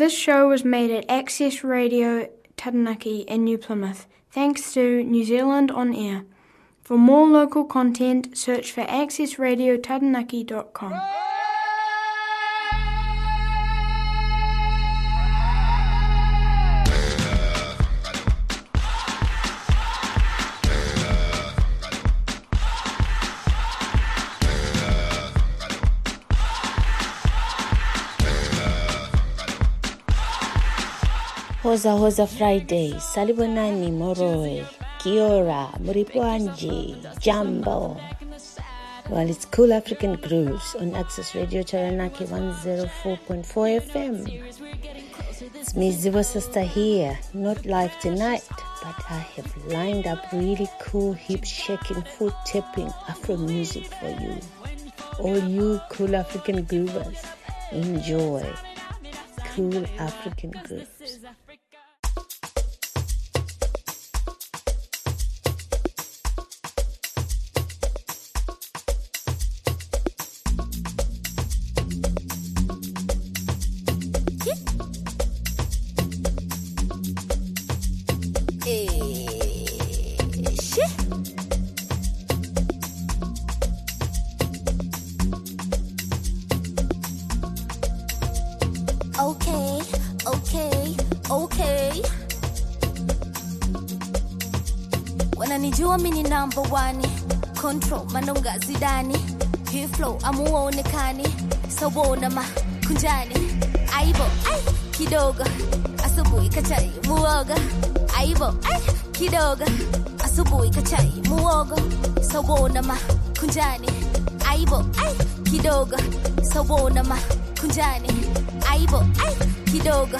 This show was made at Access Radio Taranaki in New Plymouth, thanks to New Zealand On Air. For more local content, search for accessradiotaranaki.com. Hoza Hoza Friday, Salibonani Moroi, Kiora, Muripuanji, Jambo. Well, it's Cool African Grooves on Access Radio Taranaki 104.4 FM. It's me, Ziva Sister here, not live tonight, but I have lined up really cool hip shaking, foot tapping Afro music for you. All you cool African groovers, enjoy cool African grooves. Number one, control manonga zidani, hii flow amuonekani, sawona makunjani, aibo ai kidogo, asubuhi kachai muoga, aibo ai kidogo, asubuhi kachai muogo, sawona makunjani, aibo ai kidogo, sawona makunjani, aibo ai kidogo.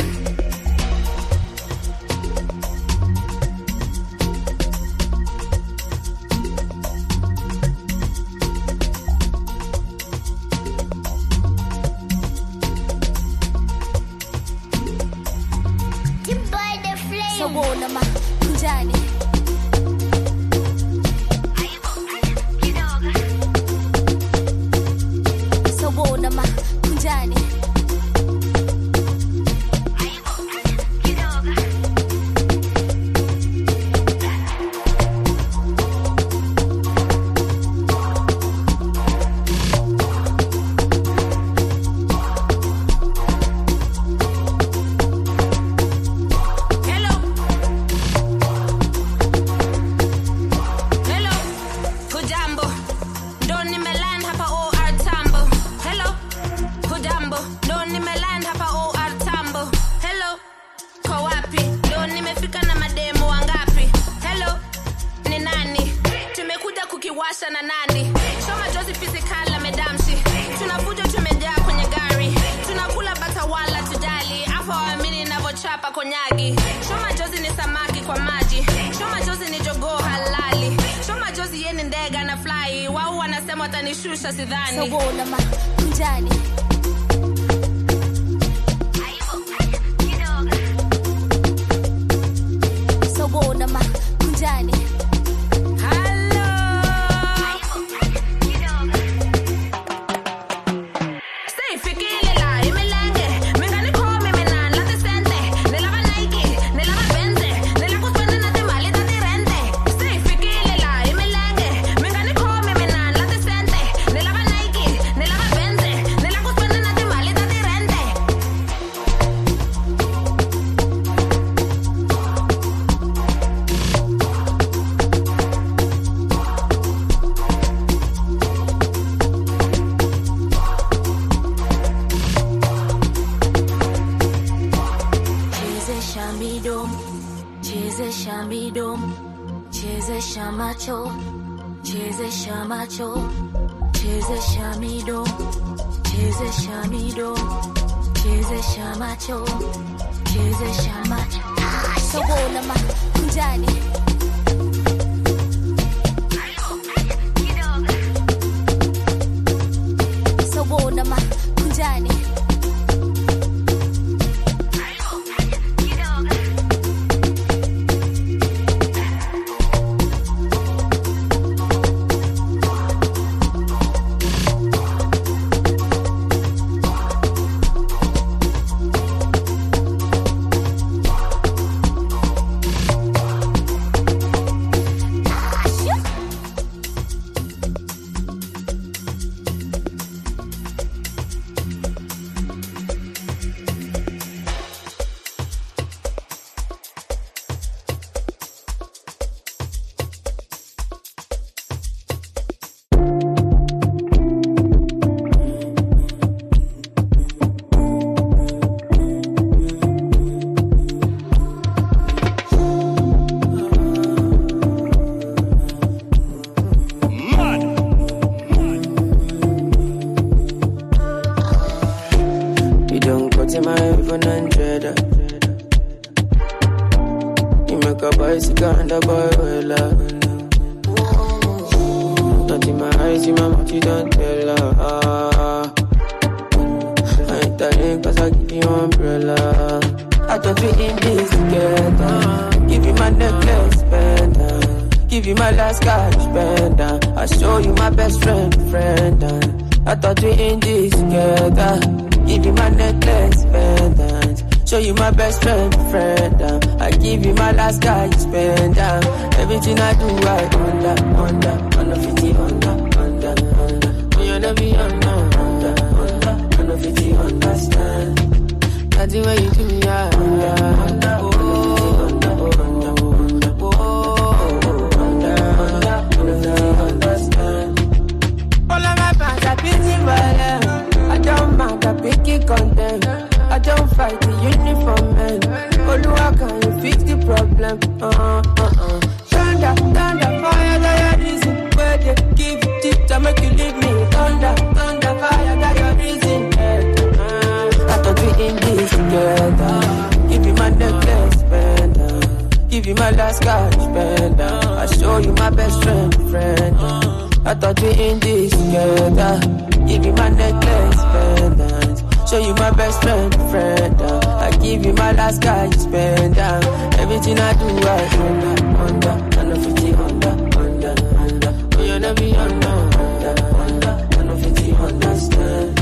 sky is bent, down. Everything I do, I under, under, under 50, under, under, under. Oh, you know me under, under, under, under 50, understand.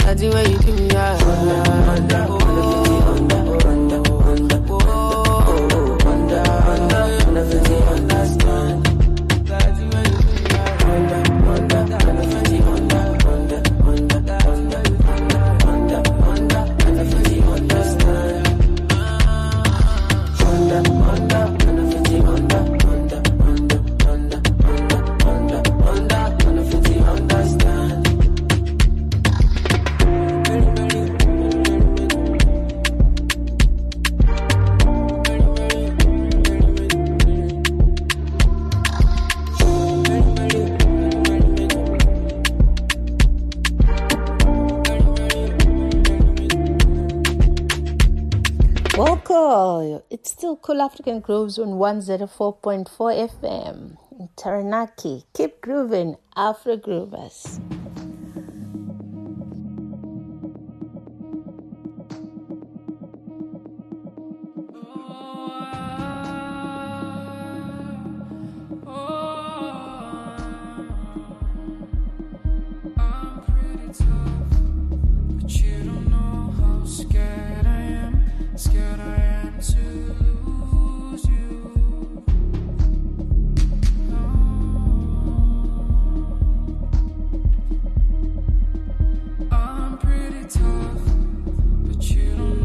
That's the way you do me, I under, under. Cool African Grooves on 104.4 FM in Taranaki. Keep grooving, Afro Groovers. scared I am, scared I am too. you don't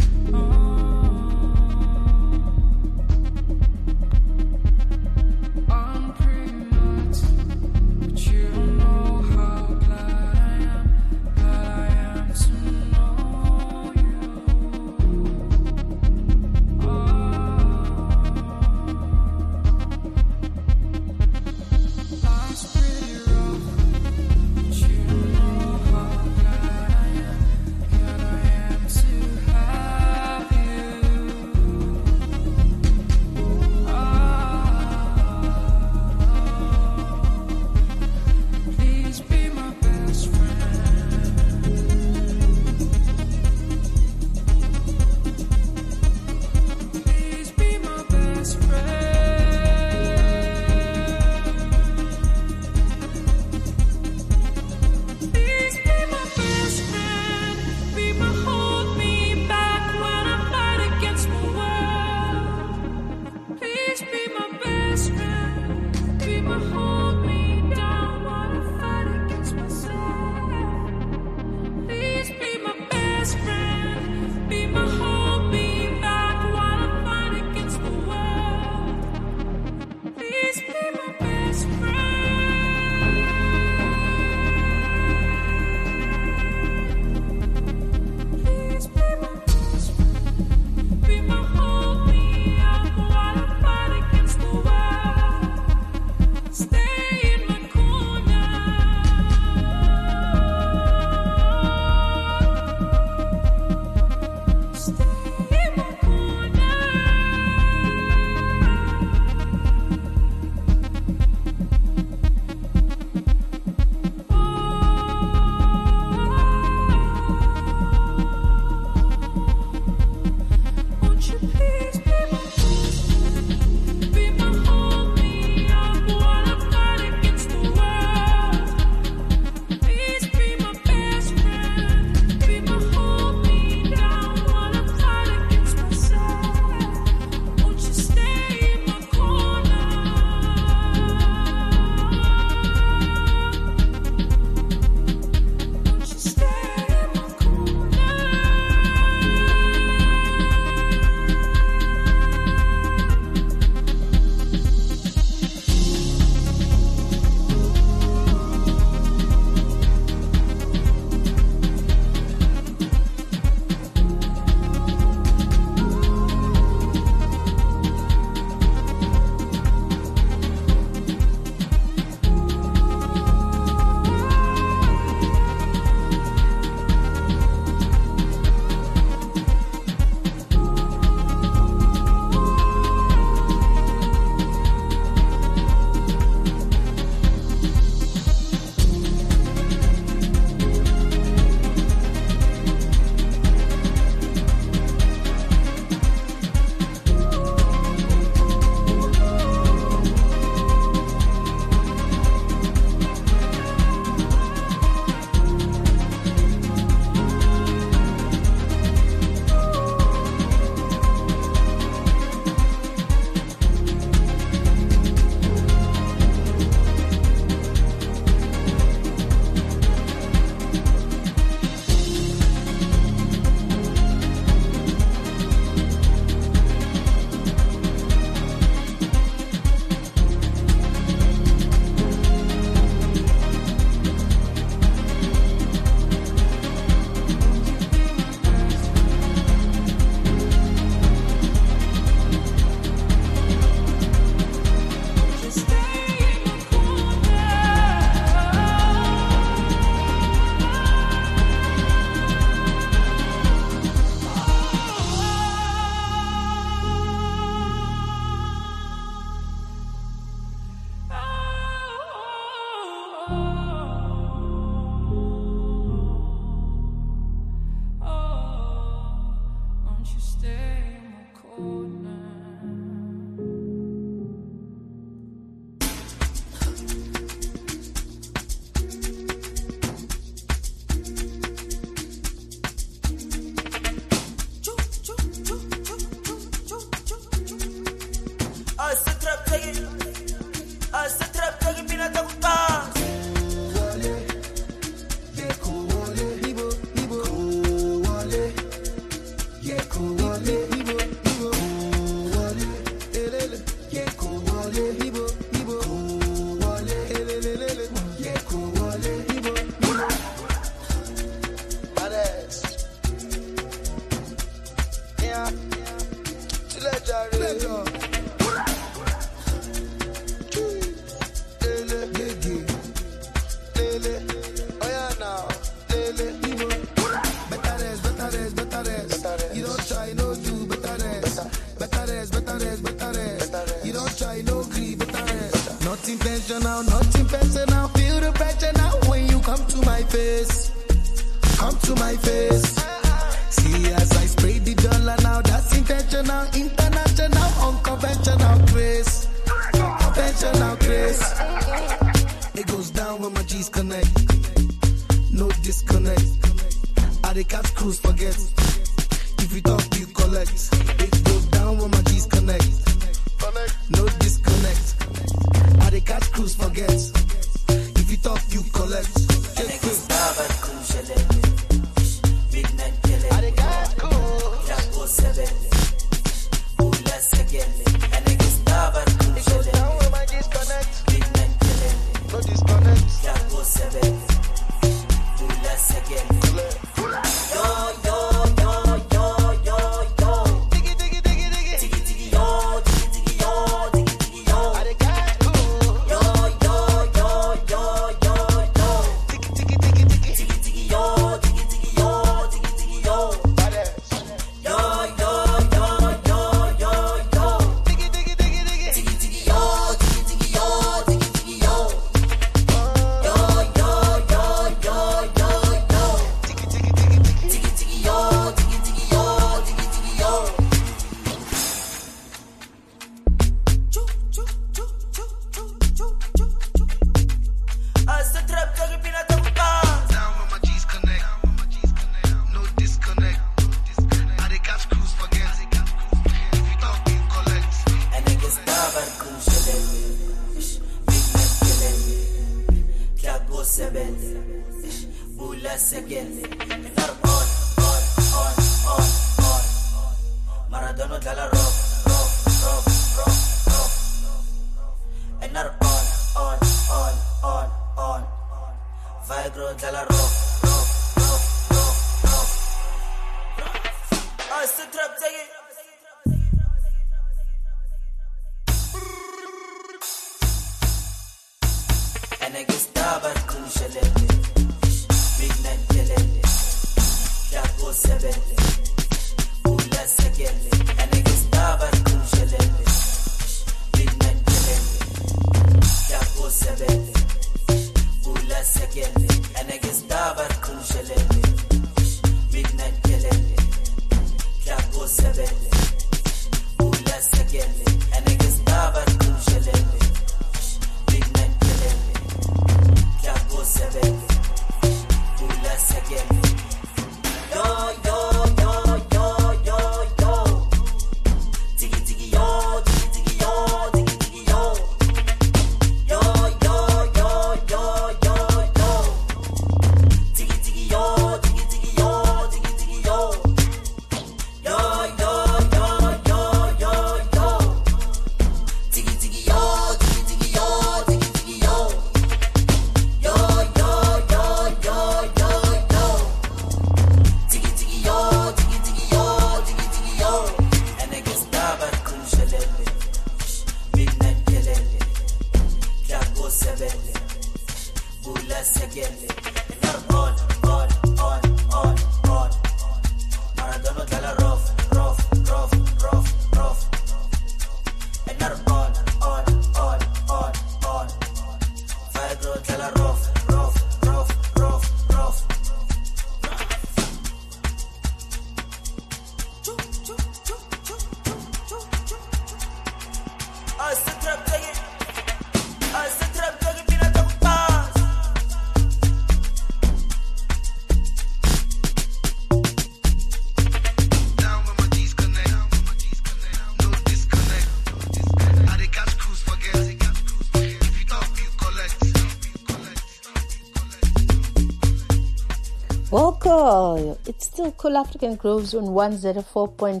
Cool African Grooves on 104.4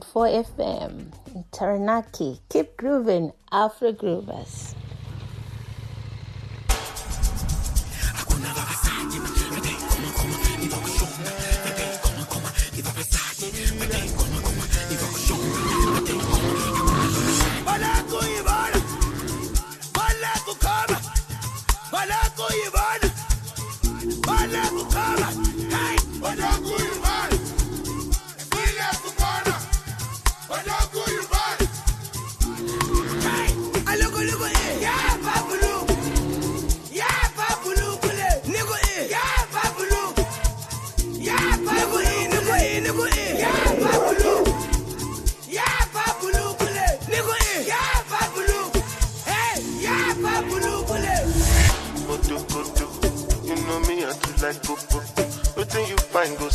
FM in Taranaki. Keep grooving, Afro Groovers.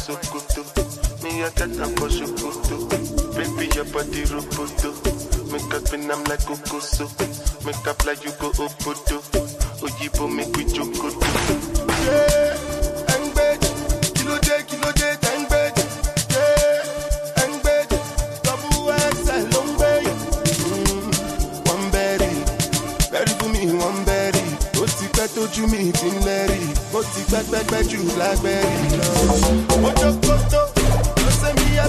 sukutu Me I got up for sukutu Baby your body roboto Make up and am like okuso Make up like you go obodo Oyibo make we jokoto Yeah, I'm bad Kilo bed. kilo day, I'm bad One berry, berry for me, one berry. Ó kato pẹ́ tójú ó ti pẹ́pẹ́pẹ́ jù lágbẹ́rì lọ. mo jókòó tó ló ṣe mí yá.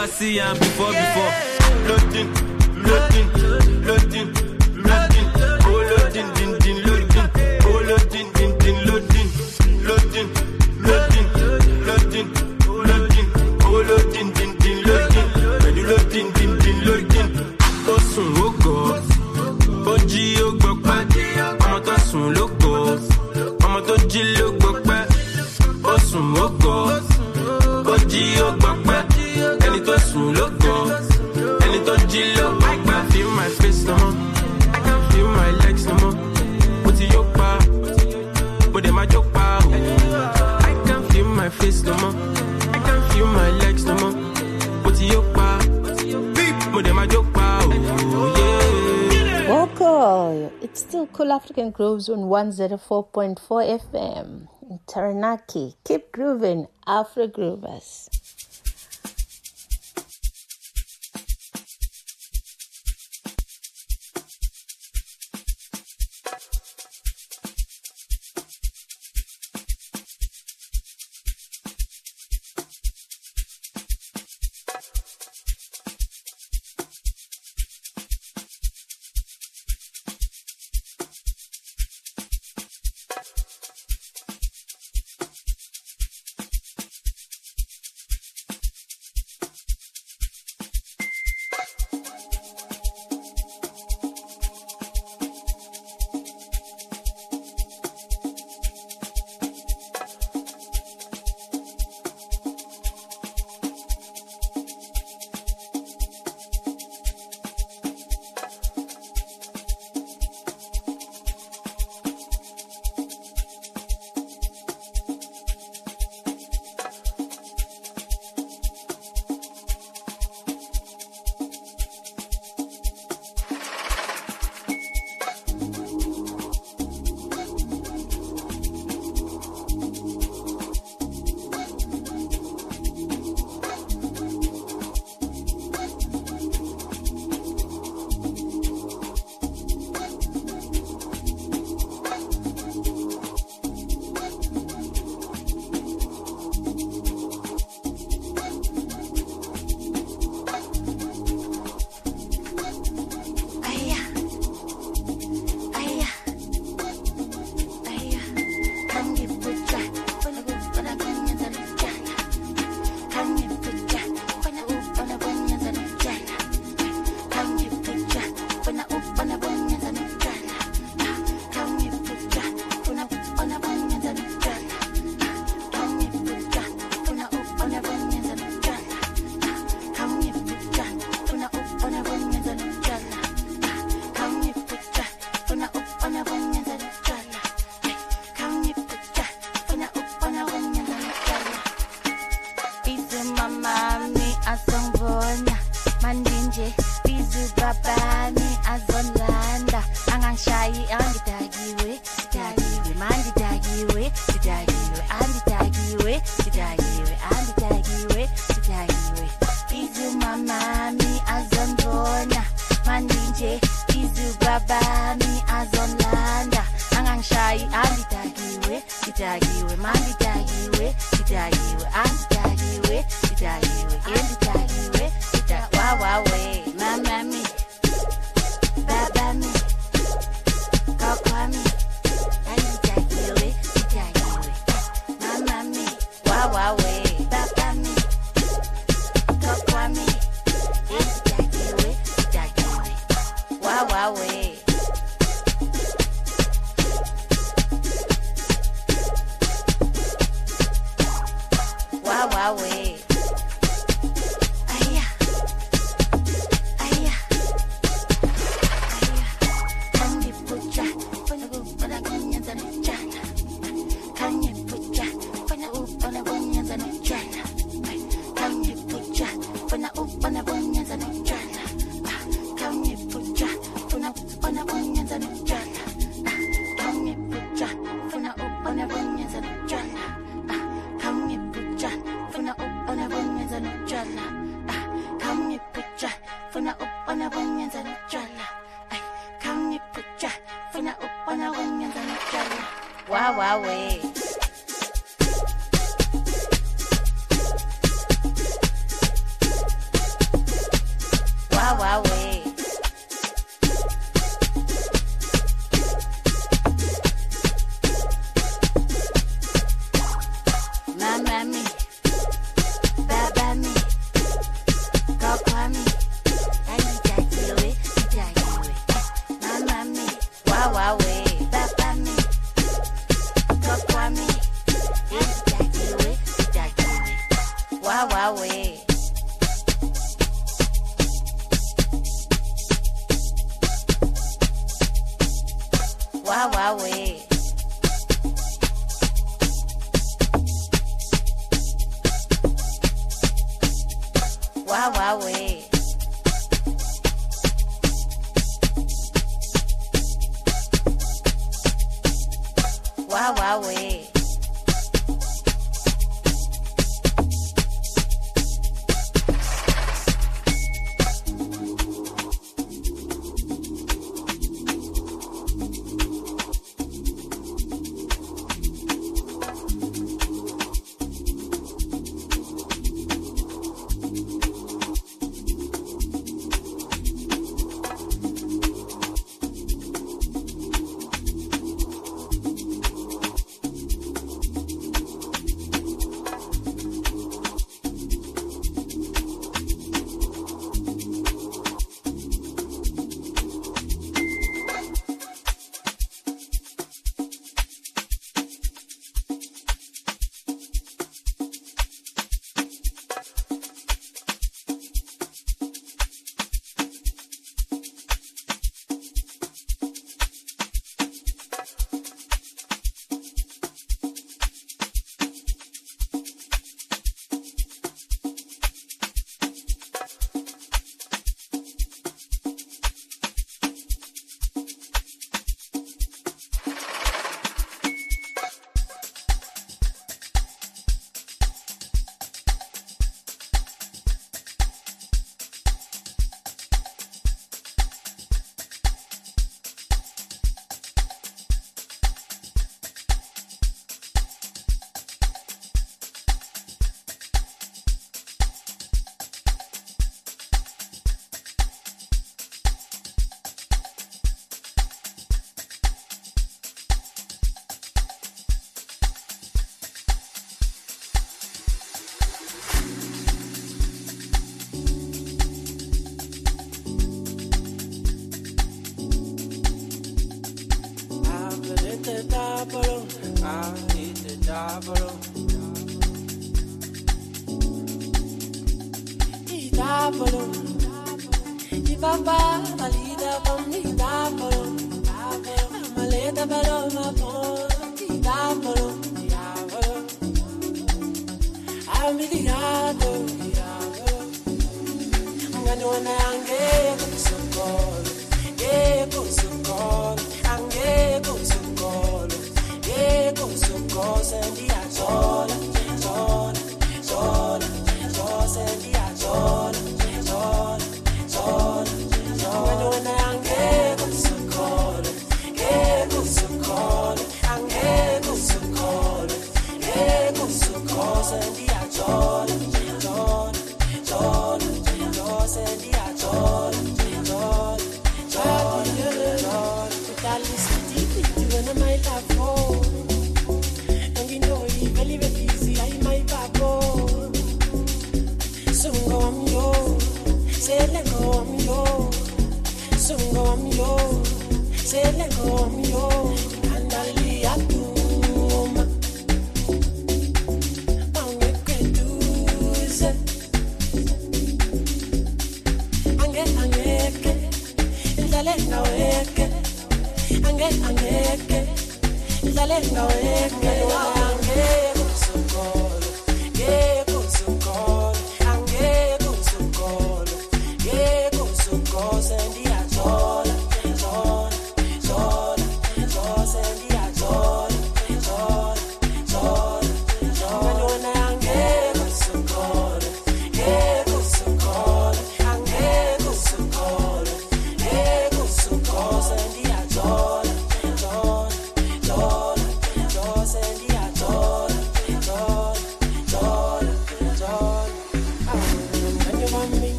never see him before, before. Loading, loading, loading, loading. cool African grooves on 104.4 FM in Taranaki. Keep grooving, Afro Groovers. hayi andidakiwe ndidakiwe mandidakiwe ndidakiwe andidakiwe ndidakiwe endidakiwe ndawawawe mamami babami kakwami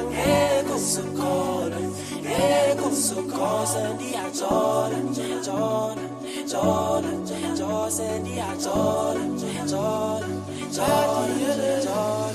Ang ego sa cola, ego sa cosa di a chora, chora, chora, chora, di a chora, chora, chora, chora.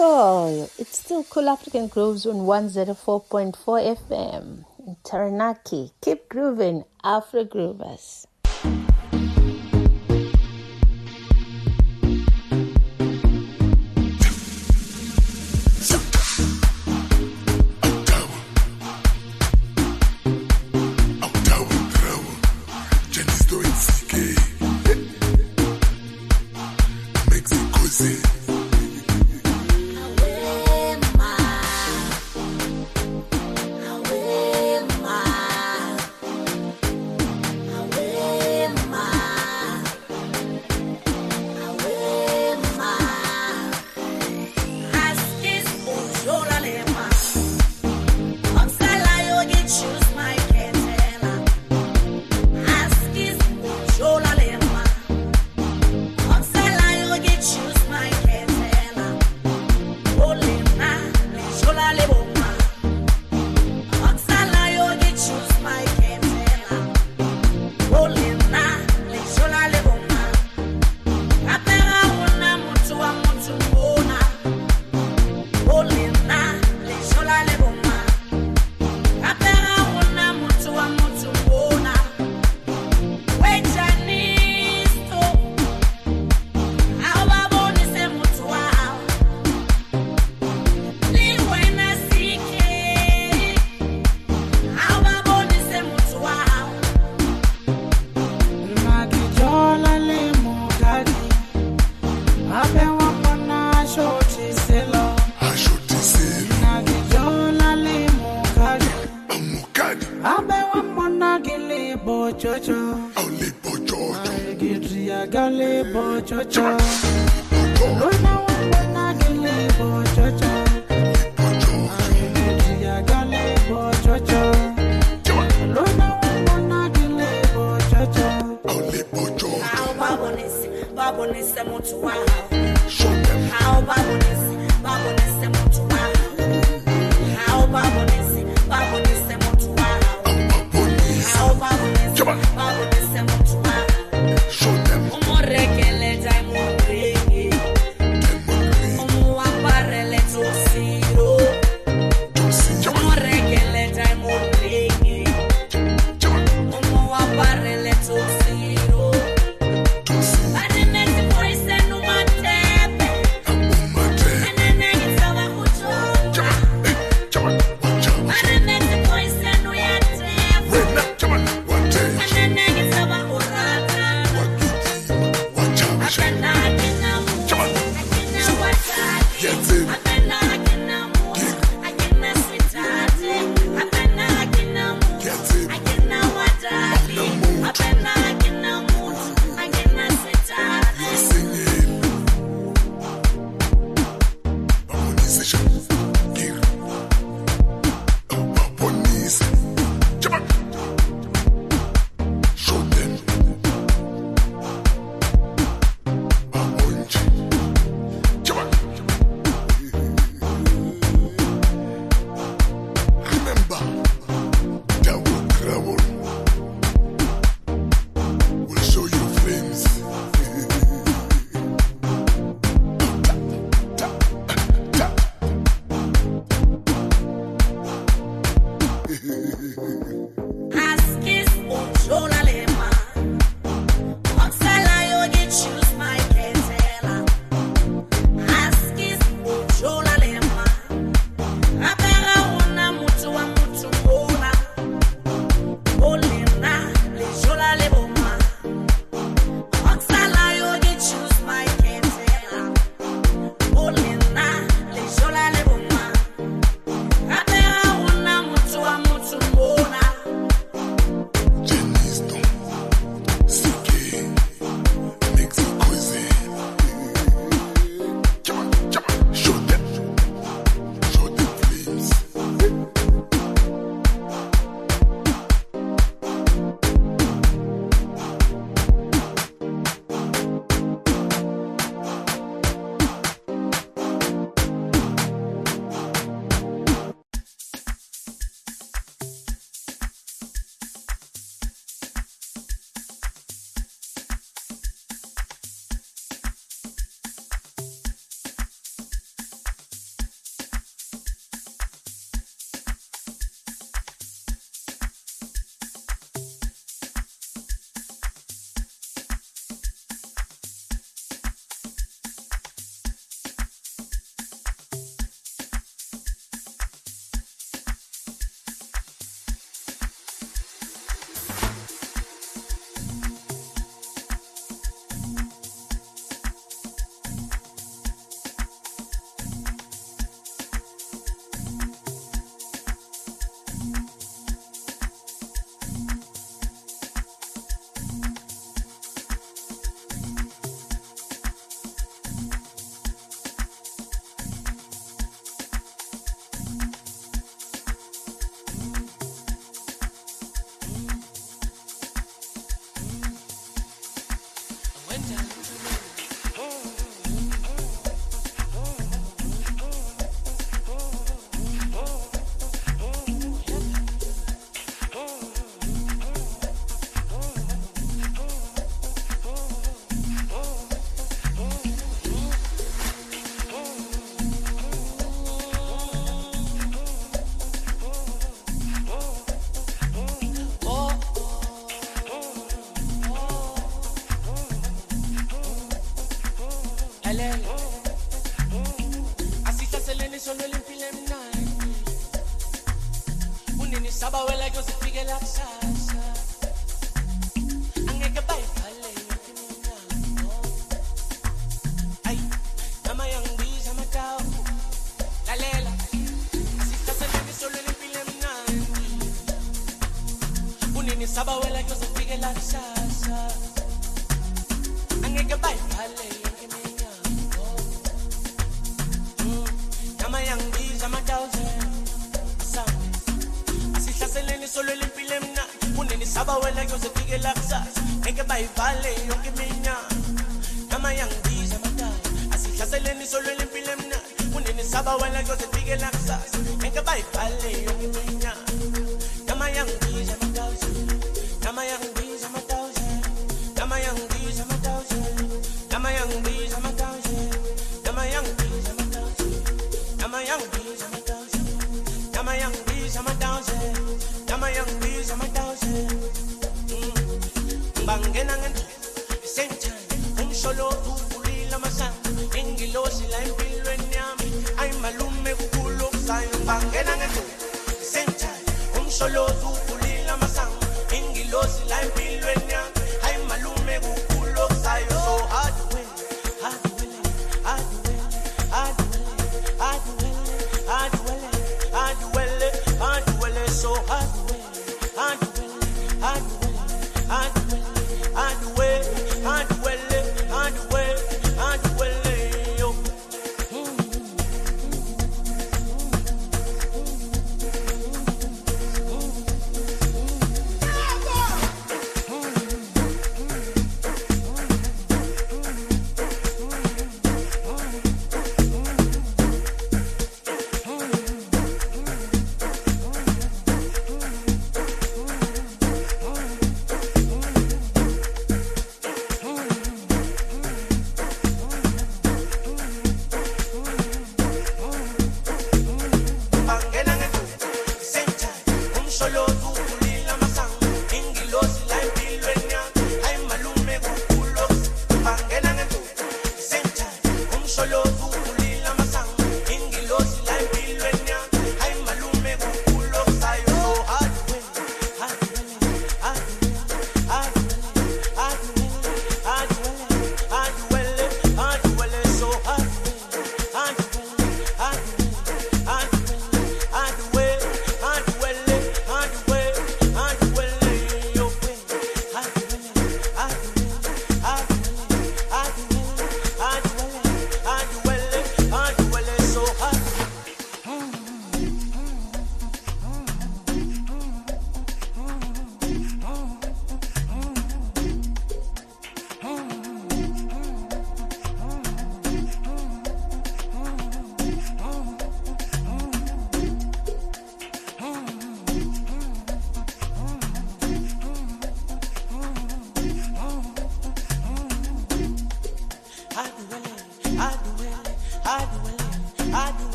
Cool. It's still Cool African Grooves on 104.4 FM in Taranaki. Keep grooving, Afro Groovers.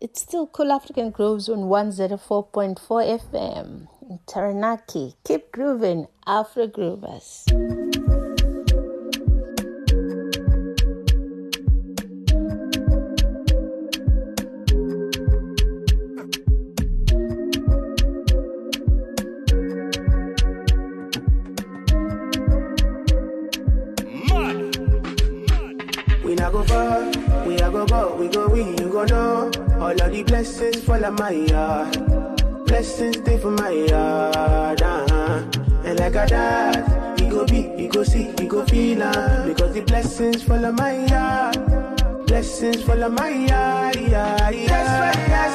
It's still Cool African Grooves on 104.4 FM in Taranaki. Keep grooving, Afro Groovers. all of my heart, Blessings stay for my heart, Uh-huh. And like I died, he go be, you go see, he go feel uh, Because the blessings full of my heart, Blessings full of my heart, Yeah, yeah.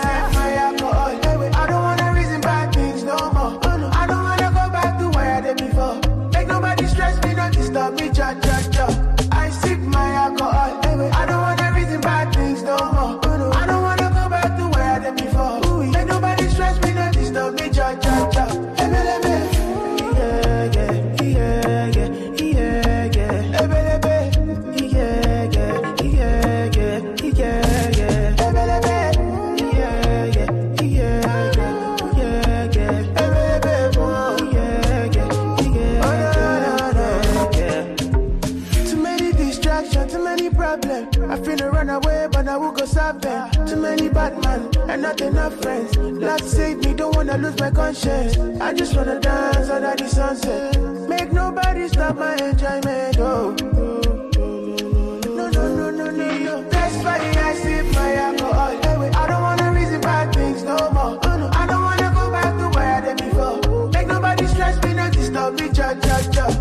I lose my conscience. I just wanna dance under the sunset. Make nobody stop my enjoyment. Oh. No, no, no, no, no, no. That's why I sip my alcohol. Anyway, I don't wanna reason bad things no more. Oh, no, I don't wanna go back to where I did before. Make nobody stress me, no disturb me, cha, cha, cha.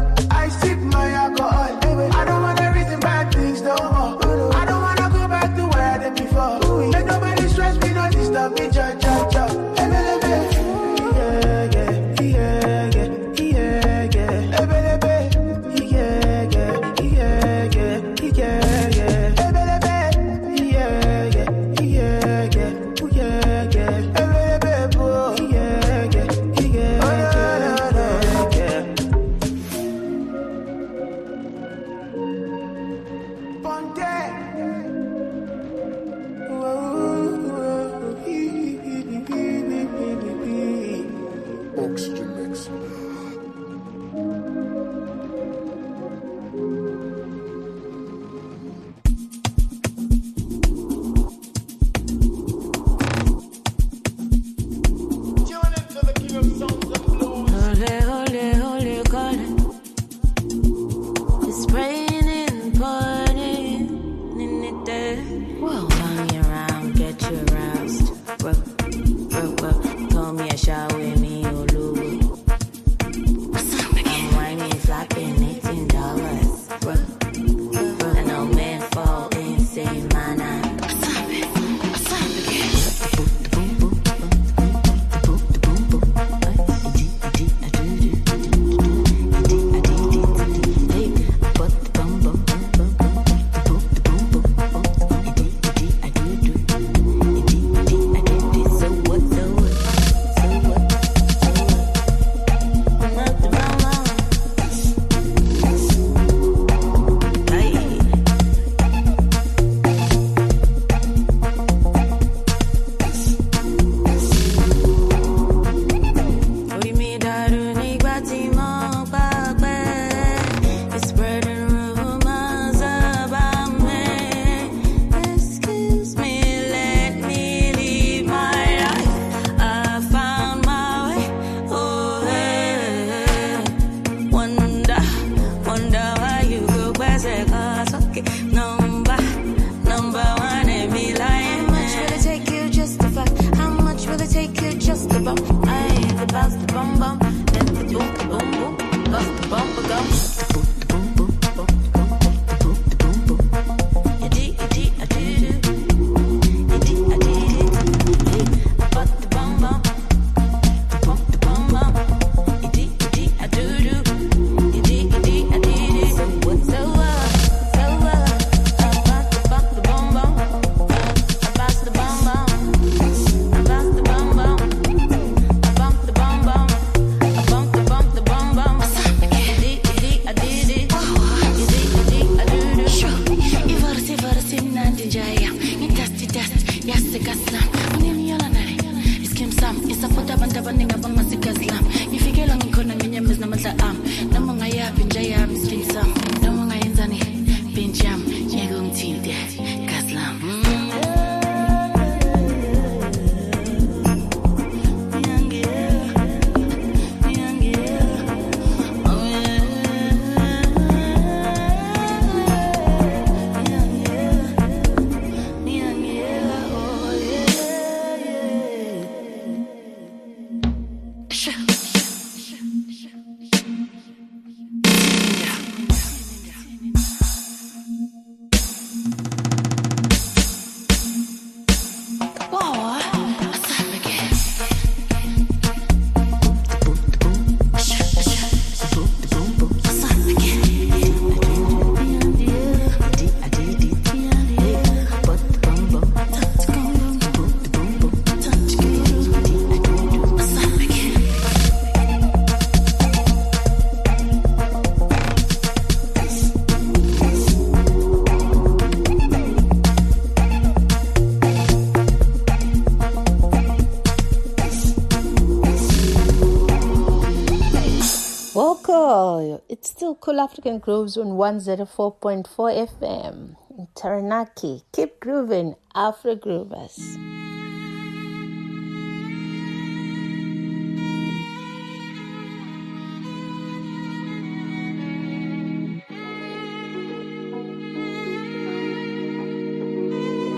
It's still Cool African Grooves on 104.4 FM in Taranaki. Keep grooving, Afro Groovers.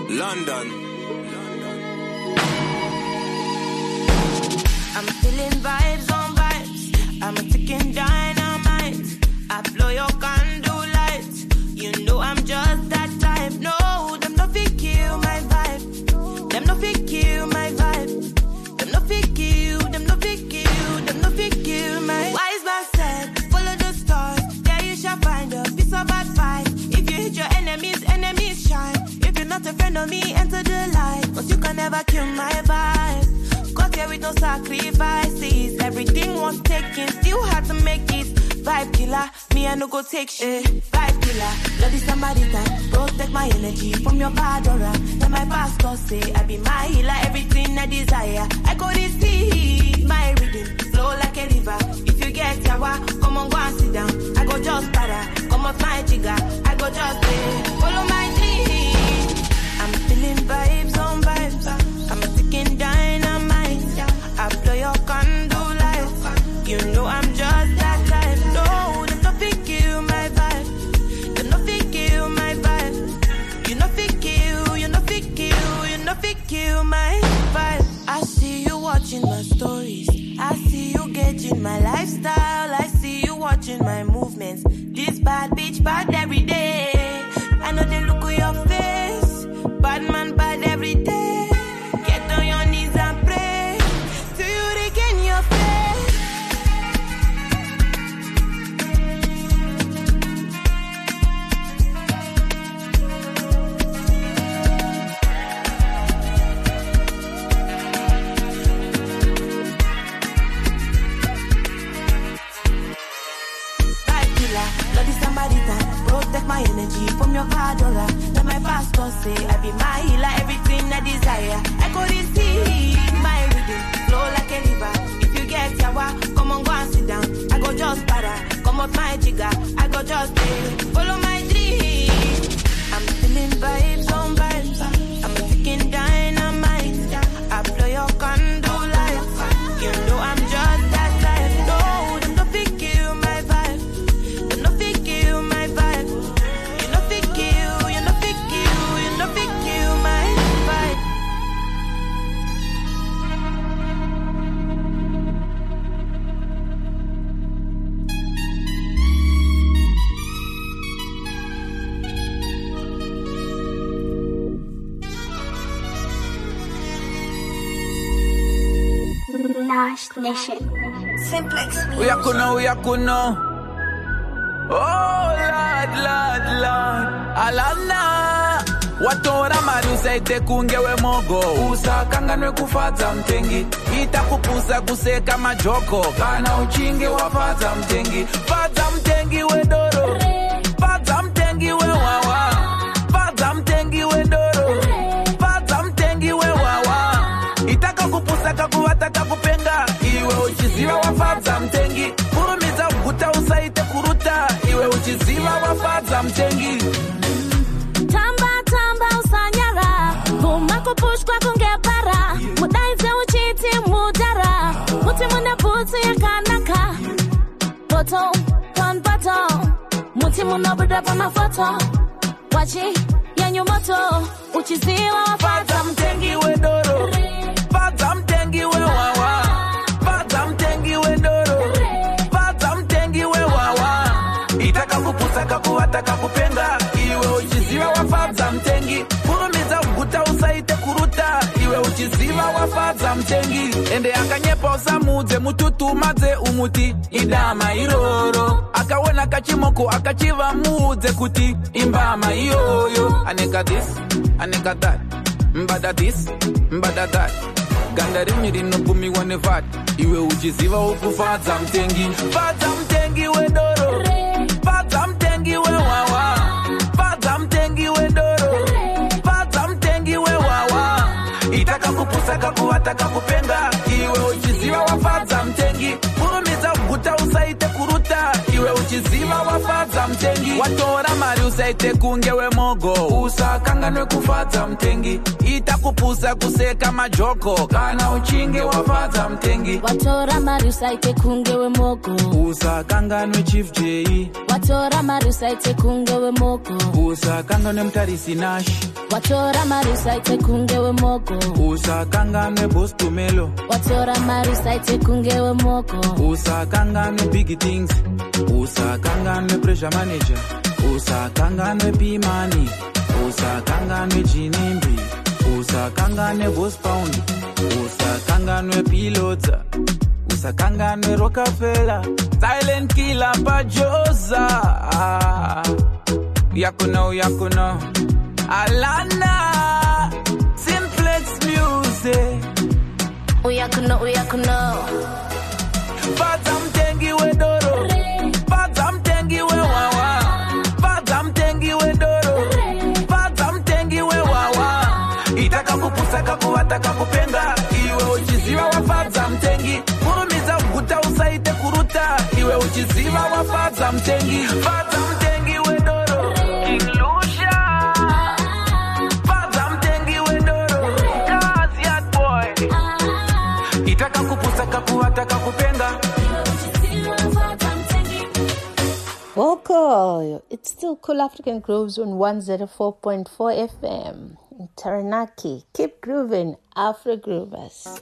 London. No sacrifices. Everything was taken, still had to make it. Vibe killer, me I no go take shit. Vibe killer, bloody time. Protect my energy from your bad aura. Then my pastor say I be my healer, everything I desire. I go receive my rhythm, flow like a river. If you get yawa, come on go and sit down. I go just para, come off my jigger. I go just play, follow my dream. I'm feeling vibes on vibes. I'm. I blow your candle lights. You know I'm just that type. No, them no fit kill my vibe. Them no fit kill my vibe. You no fit kill, you no fit kill, you no fit kill my vibe. I see you watching my stories. I see you gauging my lifestyle. I see you watching my movements. This bad bitch bad every day. Bad aura. Let my pastor say I be my healer, everything I desire. I go receive my rhythm, flow like a river. If you get yawa, come on go and sit down. I go just para, come up my jigger. I go just play, follow my Nation. Simplex. We are kuno, we are kuno. Oh, Lord, Lord, Lord. Alana. watora mari usaite kunge wemogo usakanganwe kufadza mutengi ita kupusa kuseka majoko kana uchinge wafadza mutengi fadza mutengi wedoro fadza wafadza mtengi kurumidza kuguta usaite kuruta iwe uchiziva wafadza mtengi tamba tamba usanyara guma kupushwa kungepara mudaidze uchiti mudara muti mune bhutsu yakanaka. Boto one boto muti munobuda pamafoto wachi yenyu moto uchiziva wafadza mtengi wedoro fadza itakakupusa kakuvata kakupenga iwe uchiziva wafadza mtengi kurumidza kuguta usaite kuruta. Iwe uchiziva wafadza mtengi ende akanyepa usamudze mututumadze umuti. Idama iroro akaona kachimoko akachiva muudze kuti imbama iyoyo. Aneka this aneka that mbada this mbada that. Ganda rimi rinogumiwa nevat. Iwe uchiziva ukufadza mtengi. Fadza mtengi wedoro fadza saka kuwataka kupenga, iwe uchiziwa wafadza mtengi. Uchiziva wafadza mtengi watora mari usaite kunge wemogo. Usakanganwe kufadza mtengi itakupusa kuseka majoko. Kana uchinge wafadza mtengi watora mari usaite kunge wemogo. Usakanganwe chief j. Watora mari usaite kunge wemogo. Usakanganwe mutarisi nash. Watora mari usaite kunge wemogo. Usakanganwe bostumelo watora mari usaite kunge wemogo. Usakanganwe big things usakanganwe pressure manager. Usakanganwe pimani usakanganwe chinimbi usakanganwe boss pound. Usakanganwe pilota usakanganwe rockefeller. Silent killer pajoza yakuno yakuno. Alana. Simplex music. Uyakuno uyakuno. Fadza mtengi wedoro itakakupusa kakuvata kakupenga iwe uchiziva wafadza mtengi kurumidza kuguta usaite kuruta. Iwe uchiziva wafadza mtengi fadza mtengi wedoro kilusha Fadza mtengi wedoro kazi ya boy. Itakakupusa kakuvata kakupenga Vocal. It's still Cool African Grooves on 104.4 FM Taranaki. Keep grooving, Afro Groovers.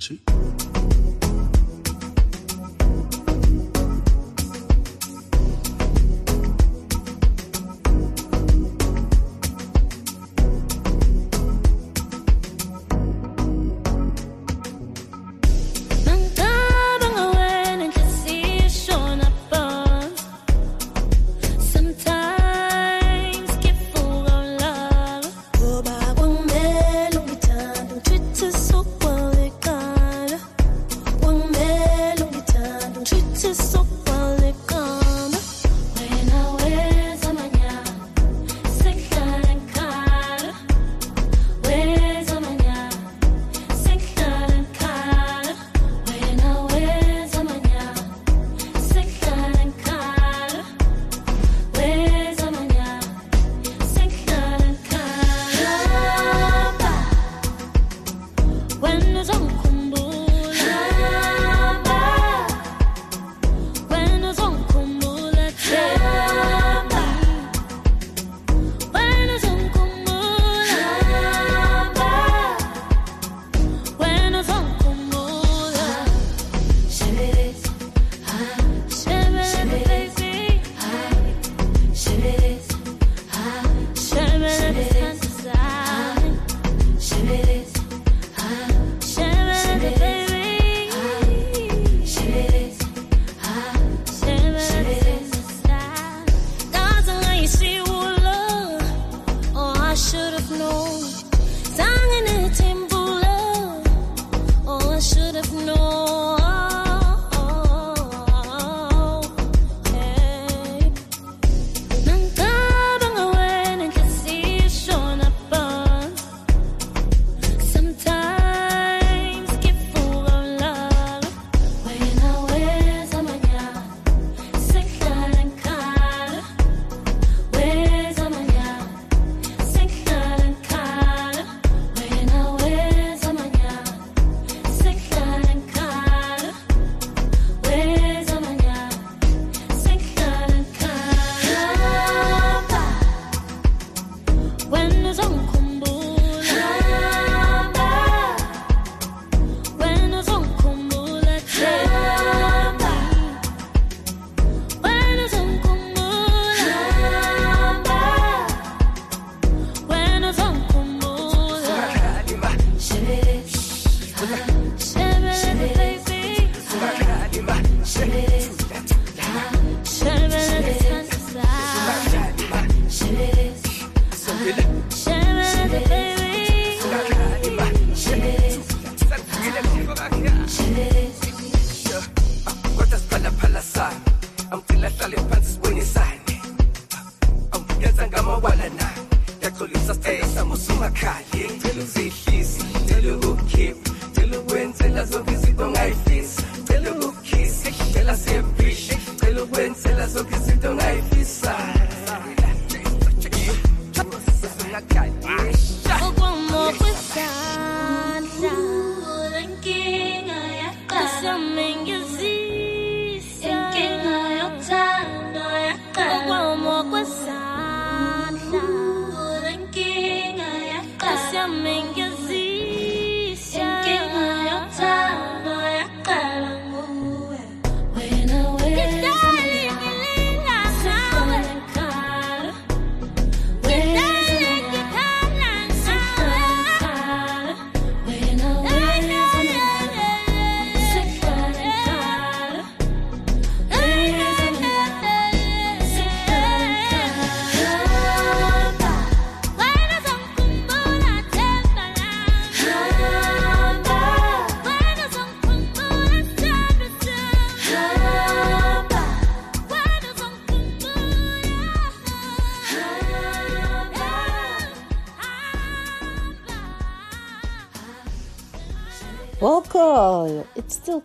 ¿sí?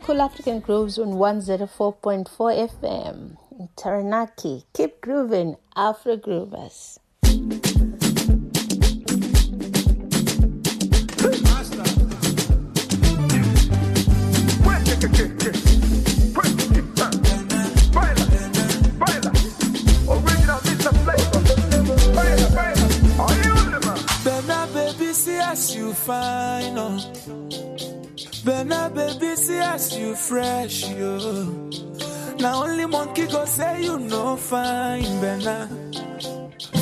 Cool African Grooves on 104.4 FM in Taranaki. Keep grooving, Afro Groovers. Bena baby, see as you fresh, yo. Now only monkey go say you no fine, Bena.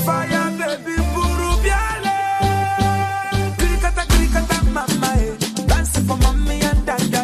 Fire baby, buru biale. Krikata, krikata, mama, eh. Dance for mommy and daddy.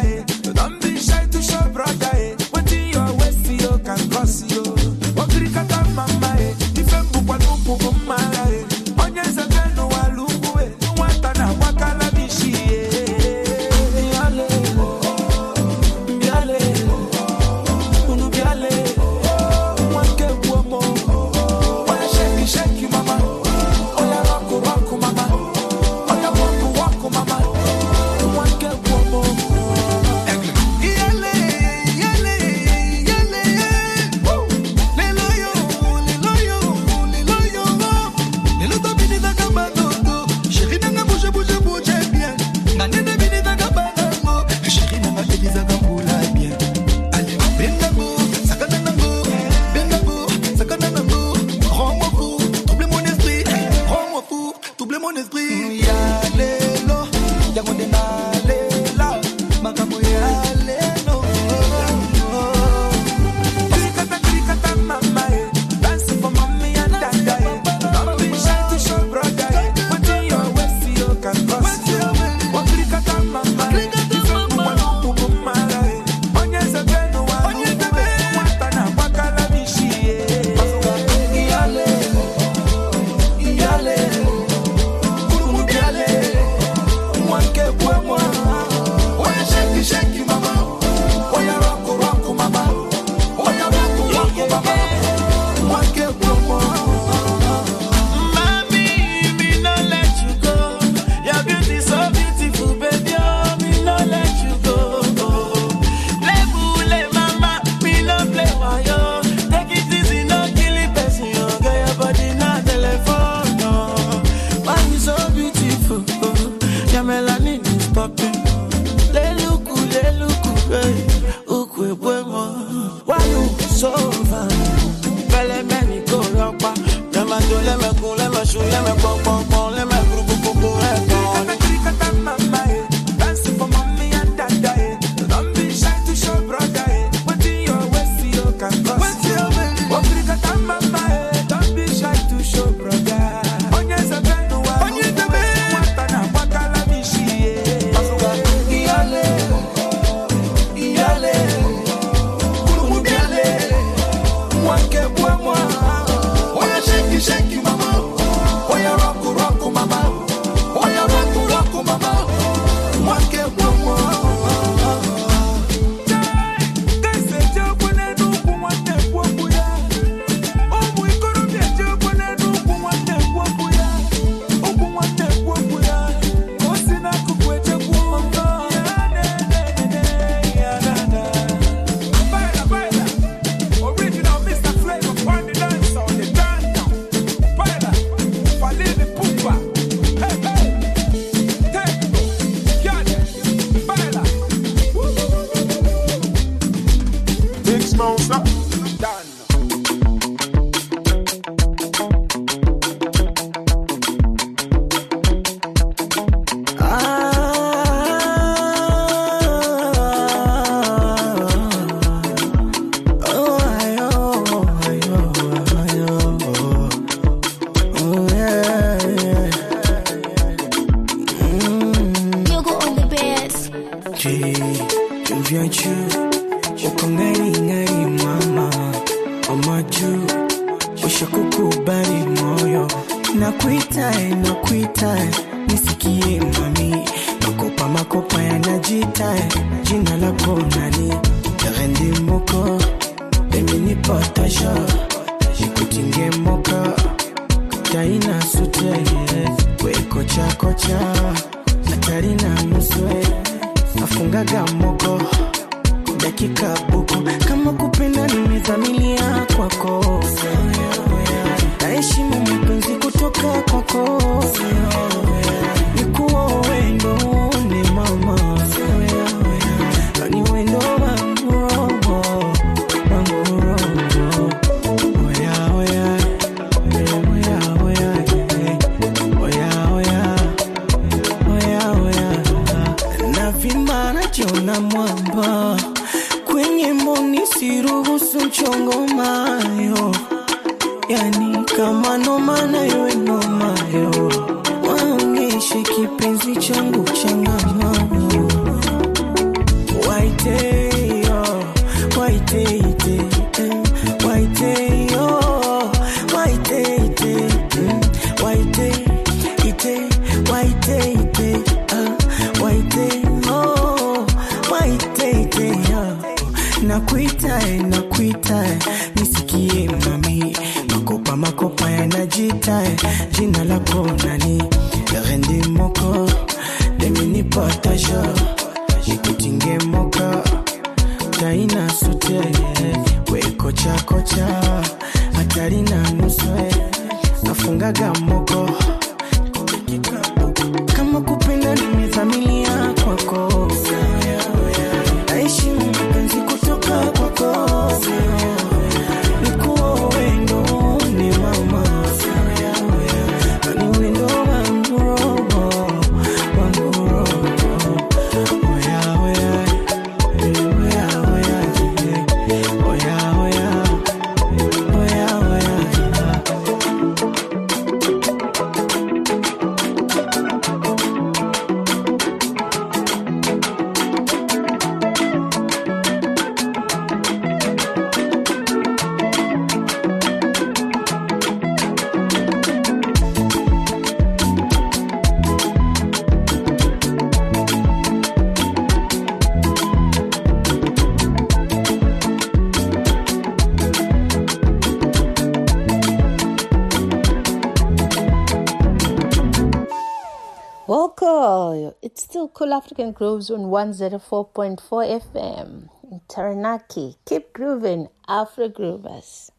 African Grooves on 104.4 FM in Taranaki. Keep grooving, Afro Groovers.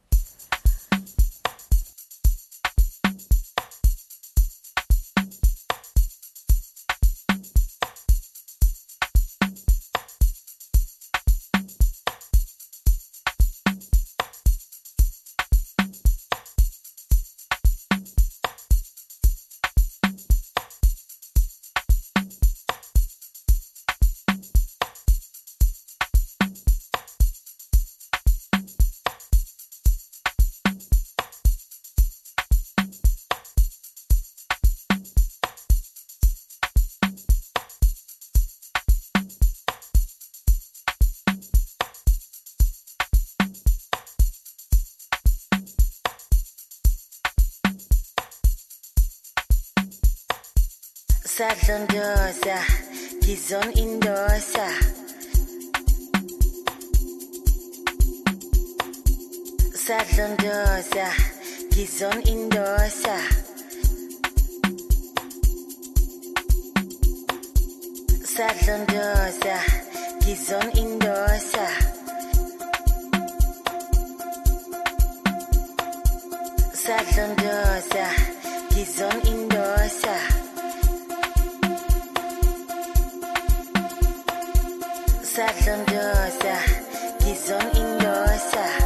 on Gaza, he's on Indosa. Sadlondoza, he's on Indosa. Sadlondoza, he's on Indosa. Sadlondoza, he's on Indosa. sa sang dosa, gizon indosa.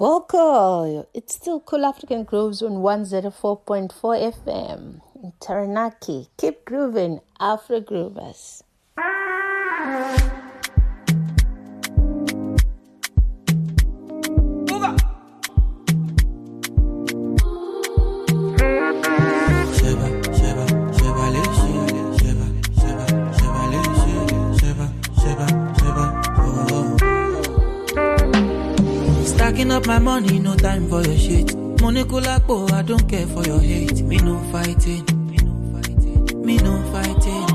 Welcome. It's still Cool African Grooves on 104.4 FM in Taranaki. Keep grooving, Afro Groovers. Money, no time for your shit. Money kulapo, oh, I don't care for your hate. Me no fighting. Me no fighting. Me no fighting.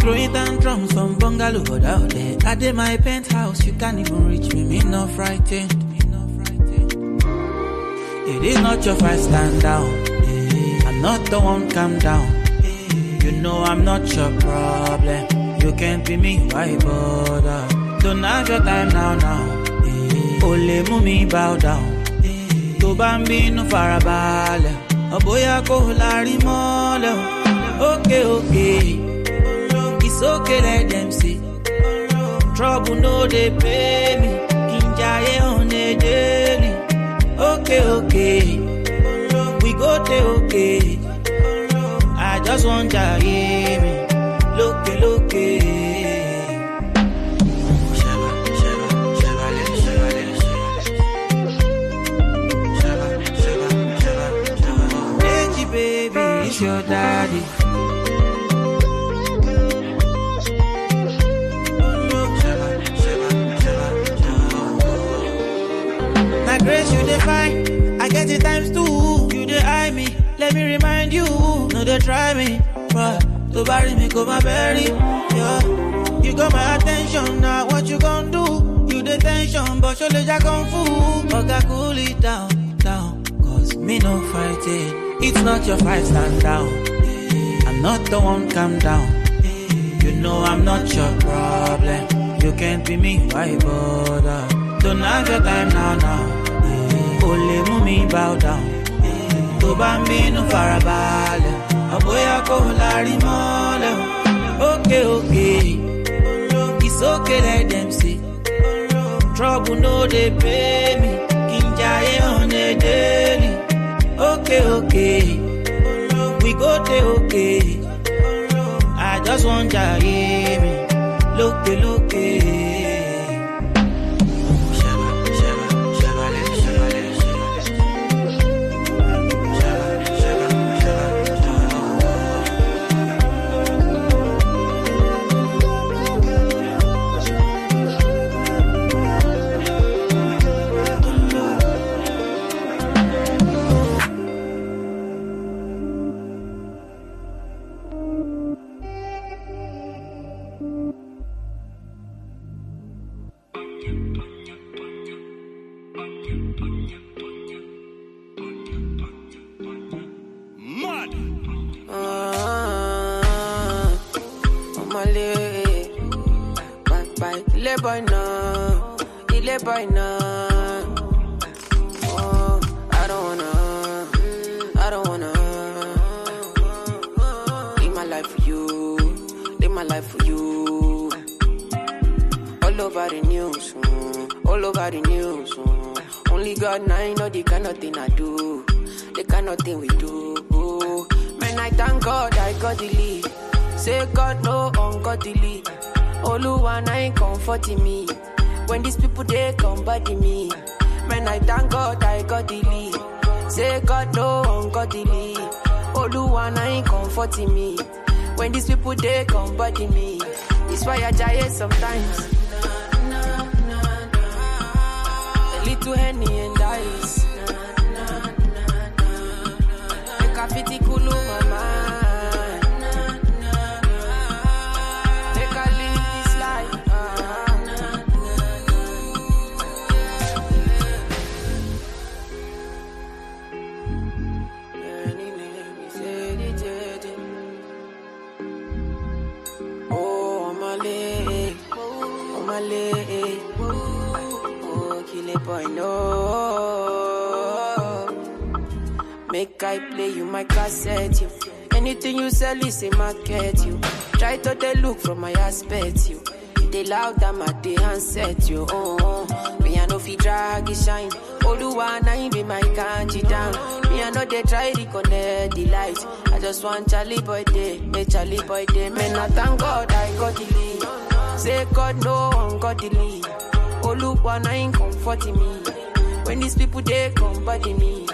Throwing down drums from bungalow out there. I did my penthouse, you can't even reach me. Me no frighten, me no frightened. It is not your fight, stand down. I'm not the one, calm down. You know I'm not your problem. You can't be me, why bother? Don't have your time now, now. O lè mú mi bow down. Tó bá ń bínú farabalẹ̀, ọ̀bóyá kò lárí mọ́lẹ̀ o. Ókè ókè, it's okay let them say. Trouble no dey pay me, kí n jayé on a daily. Ókè ókè, we go dey okay. I just wan jayé mi, times two. You dey eye me, let me remind you. No dey try me, but to bury me go my berry. Yeah. You got my attention now, what you gon' do? You the tension, but your legs are kung fu. Oga cool it down, down. Cause me no fighting. It's not your fight, stand down. I'm not the one, calm down. You know I'm not your problem. You can't be me, why bother? Don't have your time now, now. Only mú mi bow down. Tó bá ń bínú farabalẹ̀, ọ̀bóyá kò lárí mọ́lẹ̀ o. Ókè ókè, it's okay let them say. Trouble no dey pay me, kí n jayé on a daily. Okay, okay, we go dey okay. I just want jayé mi, lókè lókè. Boy now, ile boy now. Oh, I don't wanna, I don't wanna. Live my life for you, live my life for you. All over the news, mm, all over the news. mm. Only God now know the kind of thing I do, the kind of thing we do. Man, I thank God I got the lead. Say God no ungodly. Oluwa na ain't comforting me. When these people they come body me. Man, I thank God I got the lead. Say God no ungodly. Oluwa na ain't comforting me. When these people they come body me. It's why I die sometimes. A little henny I play you my cassette, you. Anything you sell is a market, you. Try to they look from my aspect, you. They loud, I'm at the handset, you. Oh, oh. me I know fi drag is shine. Oluwa na be my kanji down. Me I know they try to connect the light. I just want Charlie boy day, make Charlie boy day. Man, I thank God I got the lead. Say God no one got the lead. Oluwa na comforting me. When these people they come body me.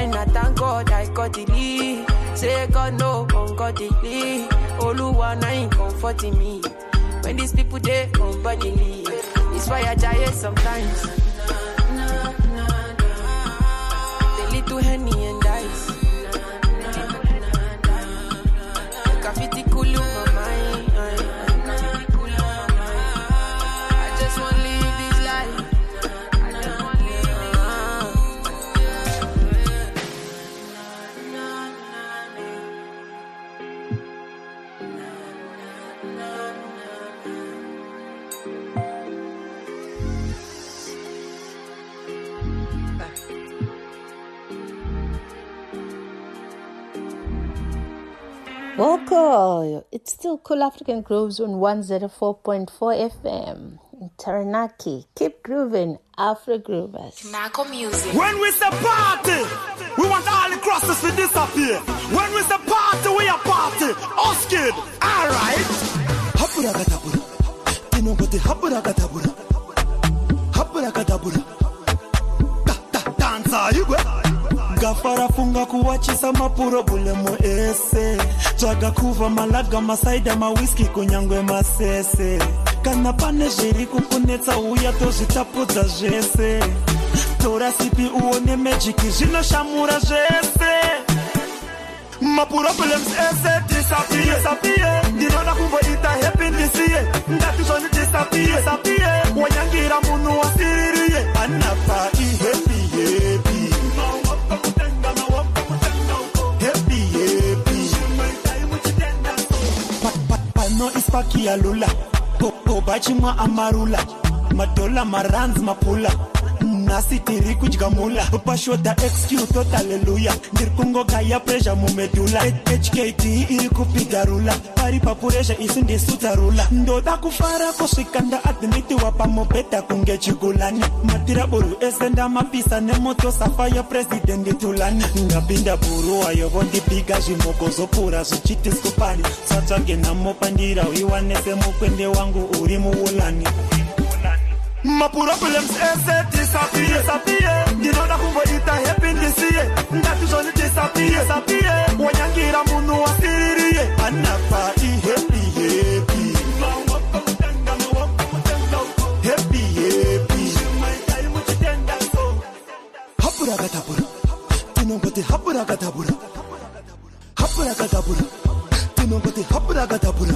Man, I thank God I got lead. Say God no one got lead. Oluwa na him comforting me. When these people they me. It's why I die sometimes. The little henny and dice. Graffiti cool Woko, it's still Cool African Grooves on 104.4 FM in Taranaki. Keep grooving, Afro Groovers. Narco music. When we say party, we want all the crosses to disappear. When we say party, we are party. Us kid, alright. Hapurakatapura. Tinogote hapurakatapura. Hapurakatapura. Da, da, danza, igwe. gafara funga kuwachisa mapuro bule muese tsvaga kuva malaga masaida mawiski kunyangwe masese. Kana pane zviri kukunetsa uya tozvitapudza zvese. Tora sipi uone mejiki zvinoshamura zvese. Maproblems ese disappear disappear ndinoda kumboita happy ndisiye. Ngati zvoni disappear disappear wanyangira munhu wasiriye anapa ihappy happy pano ispaki ya lula boba chimwa amarula. Madola maranzi mapula nhasi tiri kudya mula. Pashoda xq tot aleluya ndiri kungogaya presha mumedula. Hkt iri kupiga rula pari papuresha isi ndisudza rula ndoda kufara kusvika ndaadhimitiwa pamubhedha kunge chigulani matiraburu ese ndamapisa nemoto safa yepurezidendi tulani ngapinda buruwa yovondipiga zvimoko zopfuura zvichiti skupani satsvage nhamo pandirawiwa nesemukwende wangu uri muulani maproblems ese disappear disappear. Ndinoda kumboita happy ndisiye. Ngati zvoni disappear disappear. Wanyangira munhu wasiririye anapa ihappy happy happy. Happy hapurakatapura tinongoti hapurakatapura hapurakatapura tinongoti hapurakatapura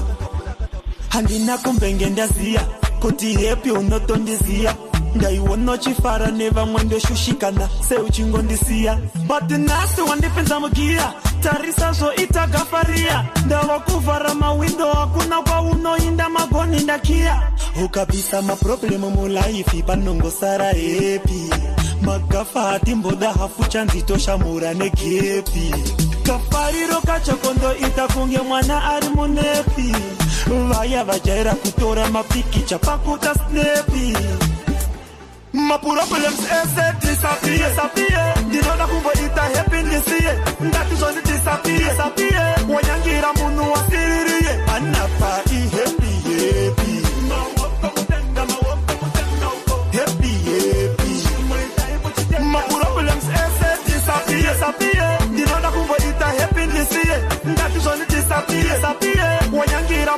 handina kumbenge ndaziya kuti hepi unotondiziya ndaiona uchifara nevamwe ndoshushikana seuchingondisiya. But nhasi wandipinza mugiya tarisa zvoita gafariya. Ndava kuvhara mawindo hakuna kwaunoinda magoni ndakiya. Ukabvisa maproblemu mulaifi panongosara hepi magafa hatimboda hafu chanzitoshamura negepi. Kafariro kacho kondoita kunge mwana ari munepi vaya vajaira kutora mapikicha pakuta snepi ese ndinoda kumboita happy wanyangira munhu wasiririye anapa happy happy. Wanyangira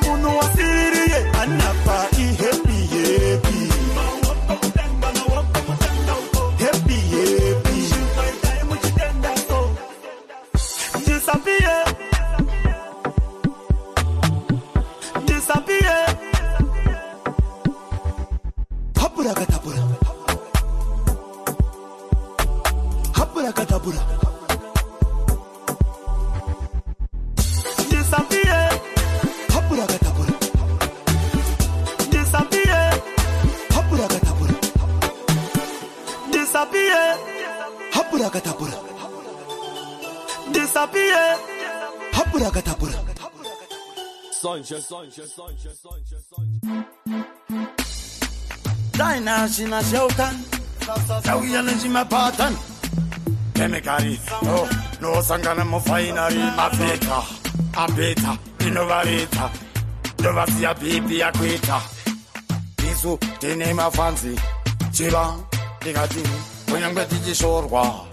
Sonja, sonja, sonja, sonja, sonja. Dina sinaseutan tauya nechimapatani kemikari no nosangana mufainari mabeta abeta inovareta ndovasiya bhipi yakuita isu tine mafanzi. Chiva ndikati kunyangwe tichishorwa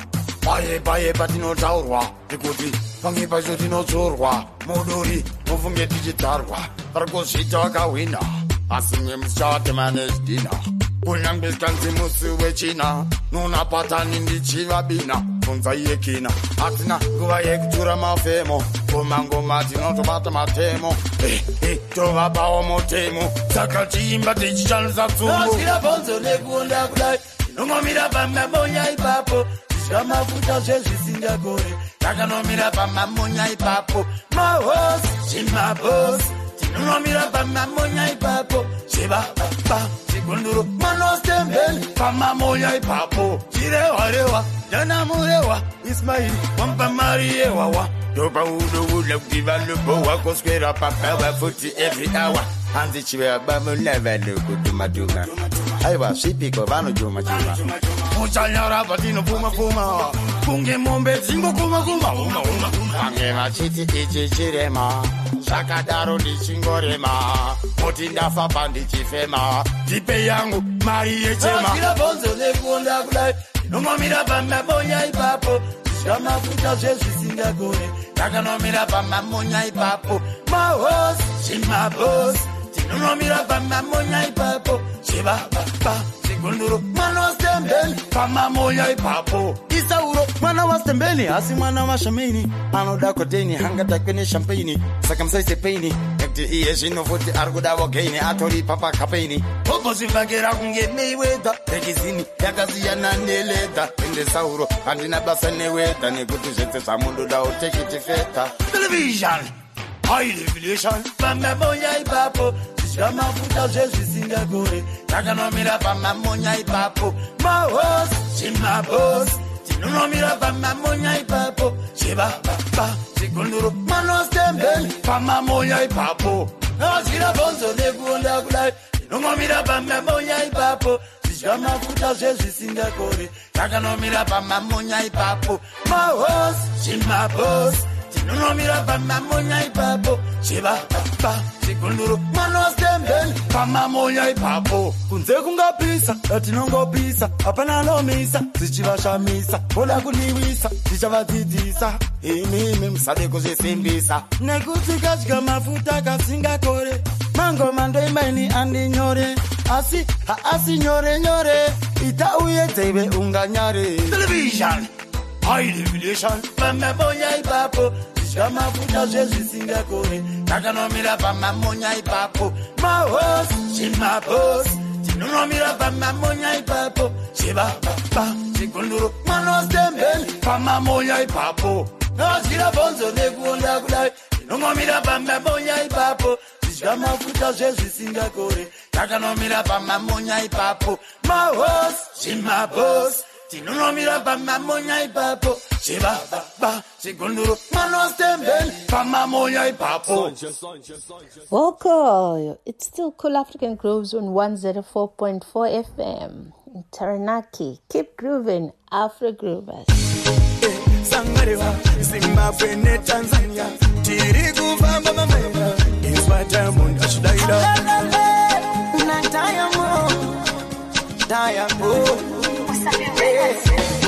paipa yepa tinotaurwa nekuti pamwe pacho tinodzorwa muduri mofunge tichidzarwa. Vari kuzviita vakahwina asi mwe muchavatemana nezvidhina kunyange kanzi musi wechina nuna patani ndichivabina. Bvunza iye kina hatina nguva yekutura mafemo. Kumangoma tinotobata matemo. Eh, eh, Tovabawo mutemo saka chiimba tichichanisa tsuru asira bhonzo nekunda kudai. Inongomira pamabonyaipapo zvamafuta zvezvisingagore takanomira pamamonya ipapo. Mahosi zvimabhosi tinonomira pamamonya ipapo. Zvevababa zvigunduro manosembeni pamamonya ipapo. Chirewarehwa ndanamurehwa ismairi wamupa mari yewawa. Ndopa unoula kuti vanobohwa koswera papawa futi every hour. Hanzi chivevabamuna vanhu kutumatuma aiwa svipiko vanojumajuma muchanyara patinopfumapfuma kunge mombe dzingokumakuma vange vachiti ichi chirema zvakadaro ndichingorema. Kuti ndafa pandichifema ndipe yangu mari yechema. Nasira bonzo nekuonda kudai Nomamira pamamonya ipapo. Zvamafuta zvezvisingagore takanomira pamamonya ipapo. Mahos chimabos tinonomira pamamonya ipapo chivavapa chigunduru mwana wastembeni pamamonya ipapo. Isauro mwana wastembeni asi mwana washameni anoda koteni hangatakwe neshampeni saka musaise peini nekuti iye zvino futi ari kuda vogeini atoripa pakapeni ogozvivakira kunge meiwedha rekizini yakasiyana neledha ende sauro handina basa newedha nekuti zvese zvamundoda utekiti fedha television high revelation Pamamonya ipapo Zvamafuta zvezvisingagore takanomira pamamonya ipapo. Mahos chimabos tinonomira pamamonya ipapo. Chivavapa chigunduru manostemben pamamonya ipapo. Nasira bonzo nekuonda kudai Nomamira pamamonya ipapo. Zvamafuta zvezvisingagore takanomira pamamonya ipapo. Mahos chimabos tinonomira pamamonya ipapo. Chivavapa chigunduru. Manostemben pamamonya ipapo. Kunze kungapisa atinongopisa hapana nomisa zichivashamisa voda kuniwisa tichavadzidzisa imimi musade kuzvisimbisa. Nekuti kadya mafuta kasingakore. Mangoma ndoimbaini andinyore. Asi haasi nyore nyore. Ita uye dzeive unganyare. Television airevelation mamabonya ipapo. Zvamafuta zvezvisingakore takanomira pamamonya ipapo. Mahosi zvimabosi tinonomira pamamonya ipapo. Zvivababa zvigunduro mwanosembeni pamamonya ipapo. Nozvira bhonzo rekuonda kudai. Tinomomira pamamonya ipapo. Zvamafuta zvezvisingakore takanomira pamamonya ipapo. Mahosi zvimabhosi tinonomira pamamonya ipapo chivavapa chigunduru manostemben pamamonya ipapo Welcome. It's still Cool African Grooves on 104.4 FM in Taranaki. Keep grooving, Afro Groovers. sangarewa zimbabwe netanzania tiri kufamba mamera iswa diamond achidaira na diamond diamond Yes.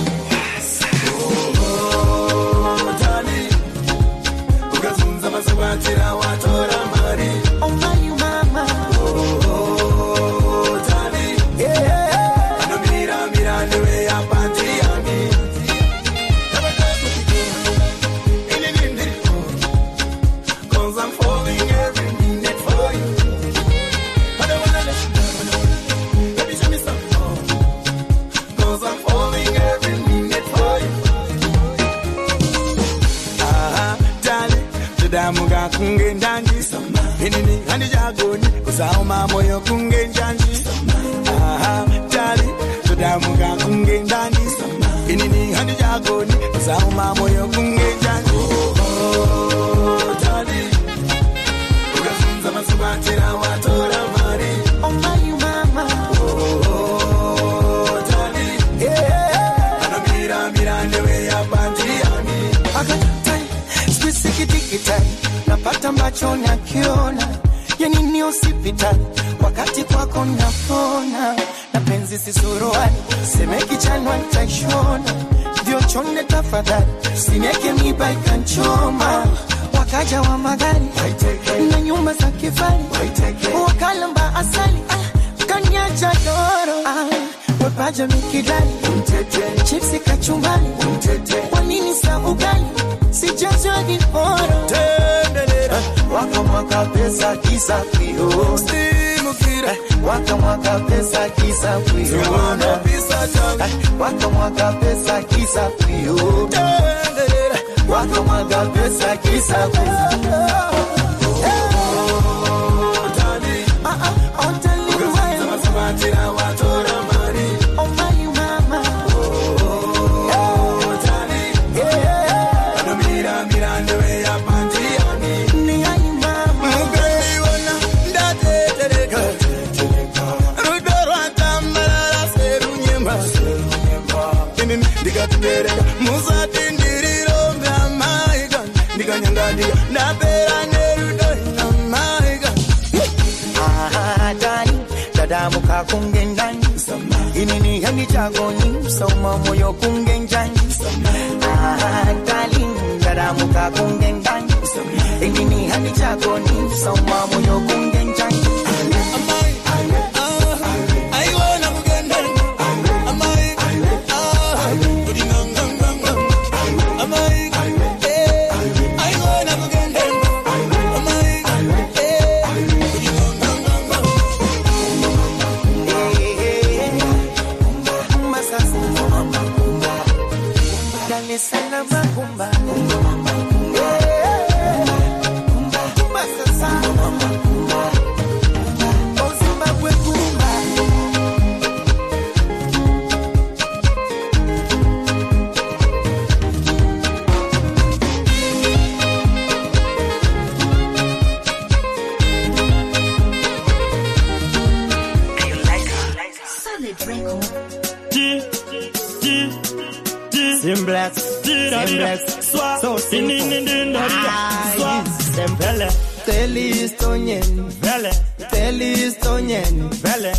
Belle. Tell his Tonyen. Belle.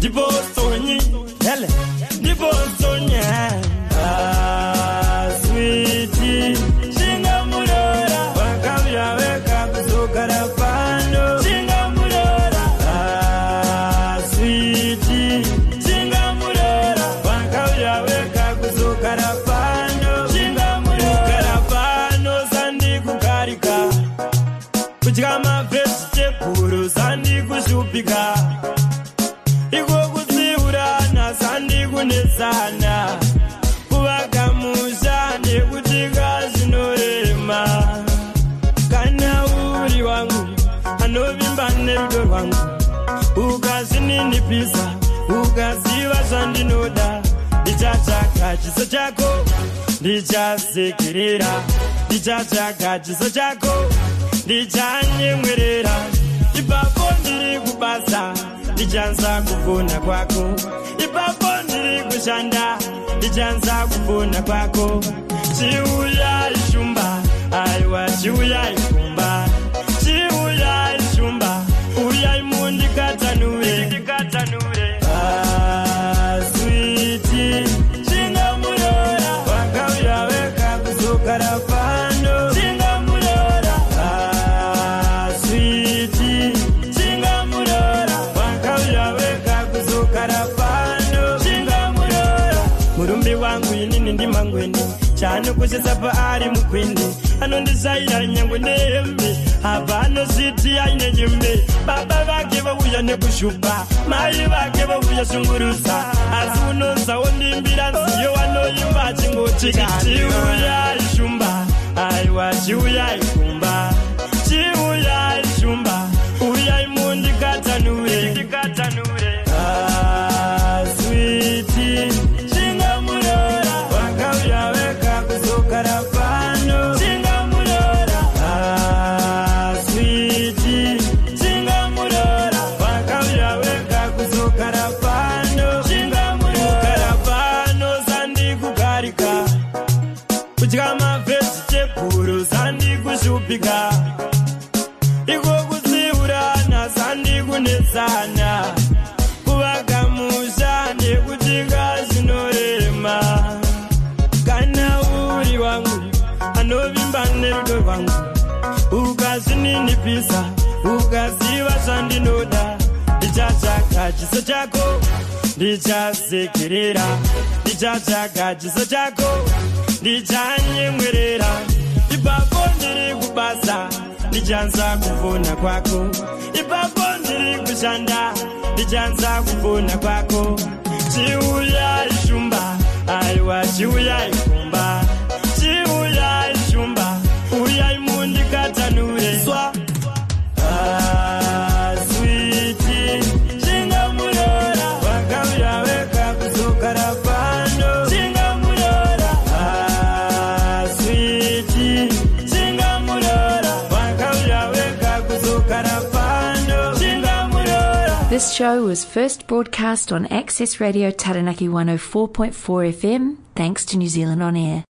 Jibo chiso chako ndichazikirira ndichatsvaga chiso chako ndichanyemwerera. Ipapo ndiri kubasa ndichanza kubvuna kwako. Ipapo ndiri kushanda ndichanza kubvuna kwako. Chiuyai shumba aiwa chiuyai shumba chanokoshesa paari mukwende anondizaira nyange nehembe abva anozviti aine nyembe baba vake vouya nekushupa mai vake vouya shungurudza asi unonzwawo ndimbira nziyo anoimba achingoti chiuyai shumba aiwa chiuyai kumba chiuyai shumba uyai mundikatanure ukazvininipisa ukaziva zvandinoda. Ndichatsvaga chiso chako ndichasekerera ndichatsvaga chiso chako ndichanyemwerera. Ipapo ndiri kubasa ndichanza kufona kwako. Ipapo ndiri kushanda ndichanza kufona kwako. Chiuyai shumba aiwa chiuyai kumba chiuyai shumba uyai mundikatanure. swa show was first broadcast on Access Radio Taranaki 104.4 FM, thanks to New Zealand On Air.